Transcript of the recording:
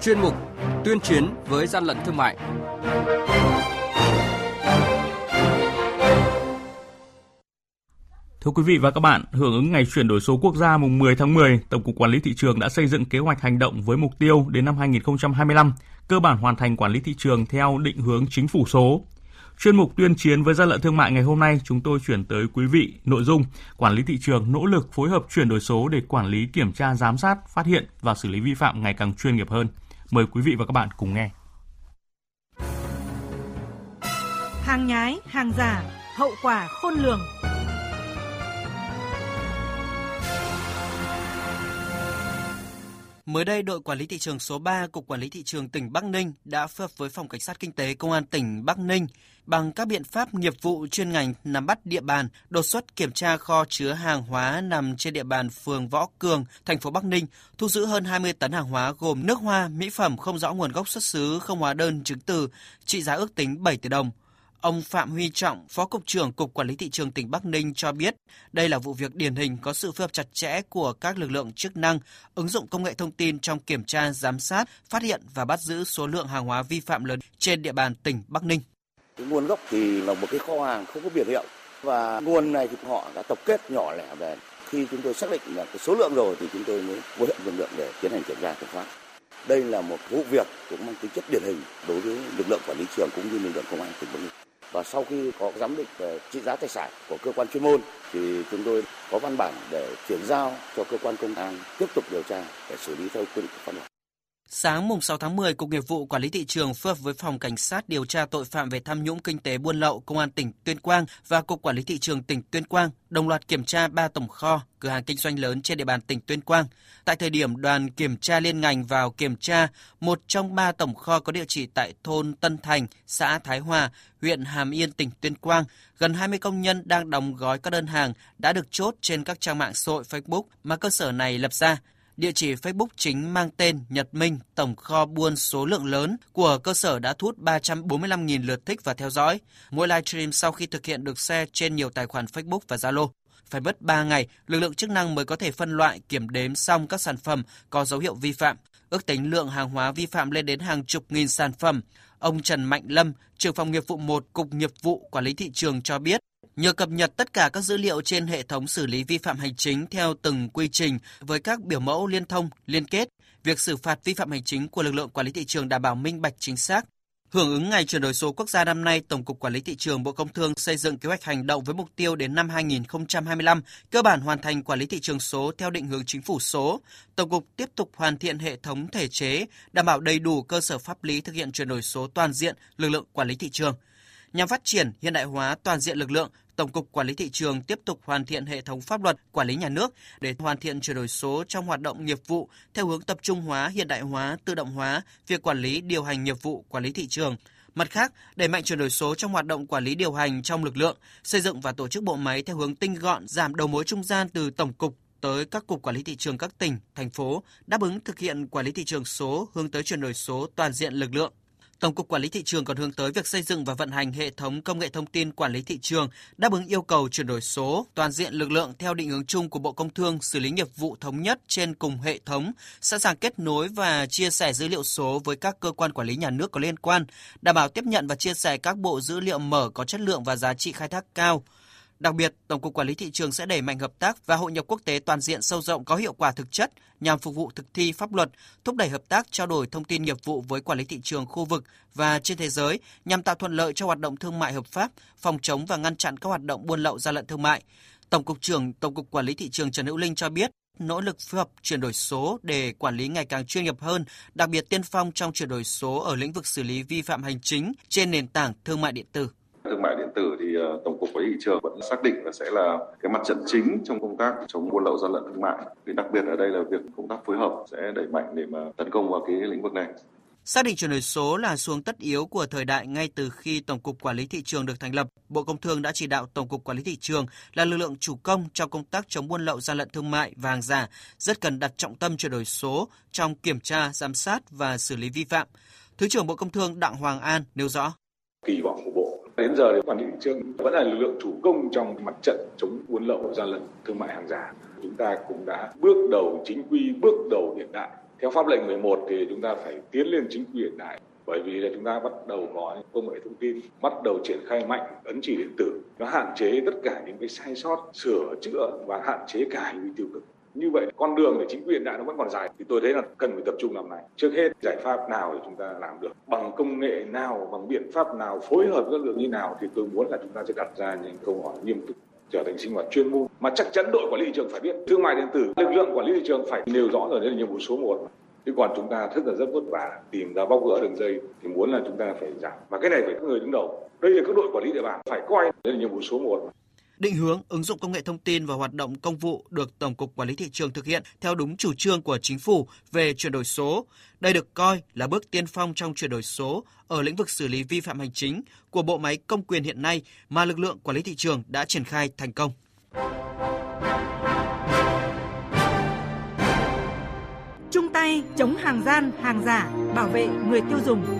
chuyên mục Tuyên chiến với gian lận thương mại. Thưa quý vị và các bạn, hưởng ứng ngày chuyển đổi số quốc gia mùng 10 tháng 10, Tổng cục Quản lý thị trường đã xây dựng kế hoạch hành động với mục tiêu đến năm 2025 cơ bản hoàn thành quản lý thị trường theo định hướng chính phủ số. Chuyên mục tuyên chiến với gian lận thương mại ngày hôm nay chúng tôi chuyển tới quý vị nội dung quản lý thị trường nỗ lực phối hợp chuyển đổi số để quản lý kiểm tra giám sát, phát hiện và xử lý vi phạm ngày càng chuyên nghiệp hơn. Mời quý vị và các bạn cùng nghe. Hàng nhái, hàng giả, hậu quả khôn lường. Mới đây, đội quản lý thị trường số 3 Cục Quản lý thị trường tỉnh Bắc Ninh đã phối hợp với Phòng Cảnh sát Kinh tế Công an tỉnh Bắc Ninh bằng các biện pháp nghiệp vụ chuyên ngành nắm bắt địa bàn, đột xuất kiểm tra kho chứa hàng hóa nằm trên địa bàn phường Võ Cường, thành phố Bắc Ninh, thu giữ hơn 20 tấn hàng hóa gồm nước hoa, mỹ phẩm không rõ nguồn gốc xuất xứ, không hóa đơn chứng từ, trị giá ước tính 7 tỷ đồng. Ông Phạm Huy Trọng, Phó Cục trưởng Cục Quản lý Thị trường tỉnh Bắc Ninh cho biết, đây là vụ việc điển hình có sự phối hợp chặt chẽ của các lực lượng chức năng, ứng dụng công nghệ thông tin trong kiểm tra, giám sát, phát hiện và bắt giữ số lượng hàng hóa vi phạm lớn trên địa bàn tỉnh Bắc Ninh. Cái nguồn gốc thì là một cái kho hàng không có biển hiệu và nguồn này thì họ đã tập kết nhỏ lẻ về. Khi chúng tôi xác định là cái số lượng rồi thì chúng tôi mới phối hợp lực lượng để tiến hành kiểm tra kiểm soát. Đây là một vụ việc cũng mang tính chất điển hình đối với lực lượng quản lý trường cũng như lực lượng công an tỉnh Bắc Ninh và sau khi có giám định về trị giá tài sản của cơ quan chuyên môn, thì chúng tôi có văn bản để chuyển giao cho cơ quan công an tiếp tục điều tra để xử lý theo quy định của pháp luật. Sáng mùng 6 tháng 10, Cục Nghiệp vụ Quản lý thị trường phối hợp với Phòng Cảnh sát điều tra tội phạm về tham nhũng kinh tế buôn lậu Công an tỉnh Tuyên Quang và Cục Quản lý thị trường tỉnh Tuyên Quang đồng loạt kiểm tra 3 tổng kho, cửa hàng kinh doanh lớn trên địa bàn tỉnh Tuyên Quang. Tại thời điểm đoàn kiểm tra liên ngành vào kiểm tra, một trong ba tổng kho có địa chỉ tại thôn Tân Thành, xã Thái Hòa, huyện Hàm Yên, tỉnh Tuyên Quang, gần 20 công nhân đang đóng gói các đơn hàng đã được chốt trên các trang mạng xã hội Facebook mà cơ sở này lập ra. Địa chỉ Facebook chính mang tên Nhật Minh, tổng kho buôn số lượng lớn của cơ sở đã thu hút 345.000 lượt thích và theo dõi. Mỗi livestream sau khi thực hiện được share trên nhiều tài khoản Facebook và Zalo. Phải mất 3 ngày, lực lượng chức năng mới có thể phân loại kiểm đếm xong các sản phẩm có dấu hiệu vi phạm. Ước tính lượng hàng hóa vi phạm lên đến hàng chục nghìn sản phẩm. Ông Trần Mạnh Lâm, trưởng phòng nghiệp vụ 1 Cục Nghiệp vụ Quản lý Thị trường cho biết, Nhờ cập nhật tất cả các dữ liệu trên hệ thống xử lý vi phạm hành chính theo từng quy trình với các biểu mẫu liên thông, liên kết, việc xử phạt vi phạm hành chính của lực lượng quản lý thị trường đảm bảo minh bạch chính xác. Hưởng ứng ngày chuyển đổi số quốc gia năm nay, Tổng cục Quản lý thị trường Bộ Công Thương xây dựng kế hoạch hành động với mục tiêu đến năm 2025 cơ bản hoàn thành quản lý thị trường số theo định hướng chính phủ số. Tổng cục tiếp tục hoàn thiện hệ thống thể chế, đảm bảo đầy đủ cơ sở pháp lý thực hiện chuyển đổi số toàn diện lực lượng quản lý thị trường. Nhằm phát triển hiện đại hóa toàn diện lực lượng, Tổng cục Quản lý thị trường tiếp tục hoàn thiện hệ thống pháp luật quản lý nhà nước để hoàn thiện chuyển đổi số trong hoạt động nghiệp vụ theo hướng tập trung hóa, hiện đại hóa, tự động hóa việc quản lý điều hành nghiệp vụ quản lý thị trường. Mặt khác, đẩy mạnh chuyển đổi số trong hoạt động quản lý điều hành trong lực lượng, xây dựng và tổ chức bộ máy theo hướng tinh gọn, giảm đầu mối trung gian từ tổng cục tới các cục quản lý thị trường các tỉnh, thành phố, đáp ứng thực hiện quản lý thị trường số hướng tới chuyển đổi số toàn diện lực lượng. Tổng cục Quản lý thị trường còn hướng tới việc xây dựng và vận hành hệ thống công nghệ thông tin quản lý thị trường đáp ứng yêu cầu chuyển đổi số toàn diện lực lượng theo định hướng chung của Bộ Công Thương xử lý nghiệp vụ thống nhất trên cùng hệ thống, sẵn sàng kết nối và chia sẻ dữ liệu số với các cơ quan quản lý nhà nước có liên quan, đảm bảo tiếp nhận và chia sẻ các bộ dữ liệu mở có chất lượng và giá trị khai thác cao. Đặc biệt, Tổng cục Quản lý thị trường sẽ đẩy mạnh hợp tác và hội nhập quốc tế toàn diện sâu rộng có hiệu quả thực chất nhằm phục vụ thực thi pháp luật, thúc đẩy hợp tác trao đổi thông tin nghiệp vụ với quản lý thị trường khu vực và trên thế giới nhằm tạo thuận lợi cho hoạt động thương mại hợp pháp, phòng chống và ngăn chặn các hoạt động buôn lậu gian lận thương mại. Tổng cục trưởng Tổng cục Quản lý thị trường Trần Hữu Linh cho biết, nỗ lực phối hợp chuyển đổi số để quản lý ngày càng chuyên nghiệp hơn, đặc biệt tiên phong trong chuyển đổi số ở lĩnh vực xử lý vi phạm hành chính trên nền tảng thương mại điện tử. Thương mại điện tử thì ờ, Tổng cục Quản lý thị trường vẫn xác định là sẽ là cái mặt trận chính trong công tác chống buôn lậu gian lận thương mại. Thì đặc biệt ở đây là việc công tác phối hợp sẽ đẩy mạnh để mà tấn công vào cái lĩnh vực này. Xác định chuyển đổi số là xuống tất yếu của thời đại ngay từ khi Tổng cục Quản lý thị trường được thành lập, Bộ Công Thương đã chỉ đạo Tổng cục Quản lý thị trường là lực lượng chủ công trong công tác chống buôn lậu gian lận thương mại và hàng giả, rất cần đặt trọng tâm chuyển đổi số trong kiểm tra, giám sát và xử lý vi phạm. Thứ trưởng Bộ Công Thương Đặng Hoàng An nêu rõ. Kỳ vọng Đến giờ thì quản lý thị trường vẫn là lực lượng chủ công trong mặt trận chống buôn lậu gian lận thương mại hàng giả. Chúng ta cũng đã bước đầu chính quy, bước đầu hiện đại. Theo pháp lệnh 11 thì chúng ta phải tiến lên chính quy hiện đại. Bởi vì là chúng ta bắt đầu có công nghệ thông tin bắt đầu triển khai mạnh ấn chỉ điện tử nó hạn chế tất cả những cái sai sót sửa chữa và hạn chế cả hành vi tiêu cực như vậy con đường để chính quyền đại nó vẫn còn dài. Thì tôi thấy là cần phải tập trung làm này. Trước hết, giải pháp nào để chúng ta làm được? Bằng công nghệ nào, bằng biện pháp nào, phối hợp các lực như nào? Thì tôi muốn là chúng ta sẽ đặt ra những câu hỏi nghiêm túc, trở thành sinh hoạt chuyên môn. Mà chắc chắn đội quản lý thị trường phải biết, thương mại điện tử, lực lượng quản lý thị trường phải nêu rõ rồi đấy là nhiệm vụ số 1 chứ còn chúng ta rất là rất vất vả, tìm ra bóc gỡ đường dây, thì muốn là chúng ta phải giảm. Và cái này phải có người đứng đầu. Đây là các đội quản lý địa bàn, phải coi đây là nhiệm vụ số 1 Định hướng ứng dụng công nghệ thông tin và hoạt động công vụ được Tổng cục Quản lý thị trường thực hiện theo đúng chủ trương của chính phủ về chuyển đổi số. Đây được coi là bước tiên phong trong chuyển đổi số ở lĩnh vực xử lý vi phạm hành chính của bộ máy công quyền hiện nay mà lực lượng quản lý thị trường đã triển khai thành công. Chung tay chống hàng gian, hàng giả, bảo vệ người tiêu dùng.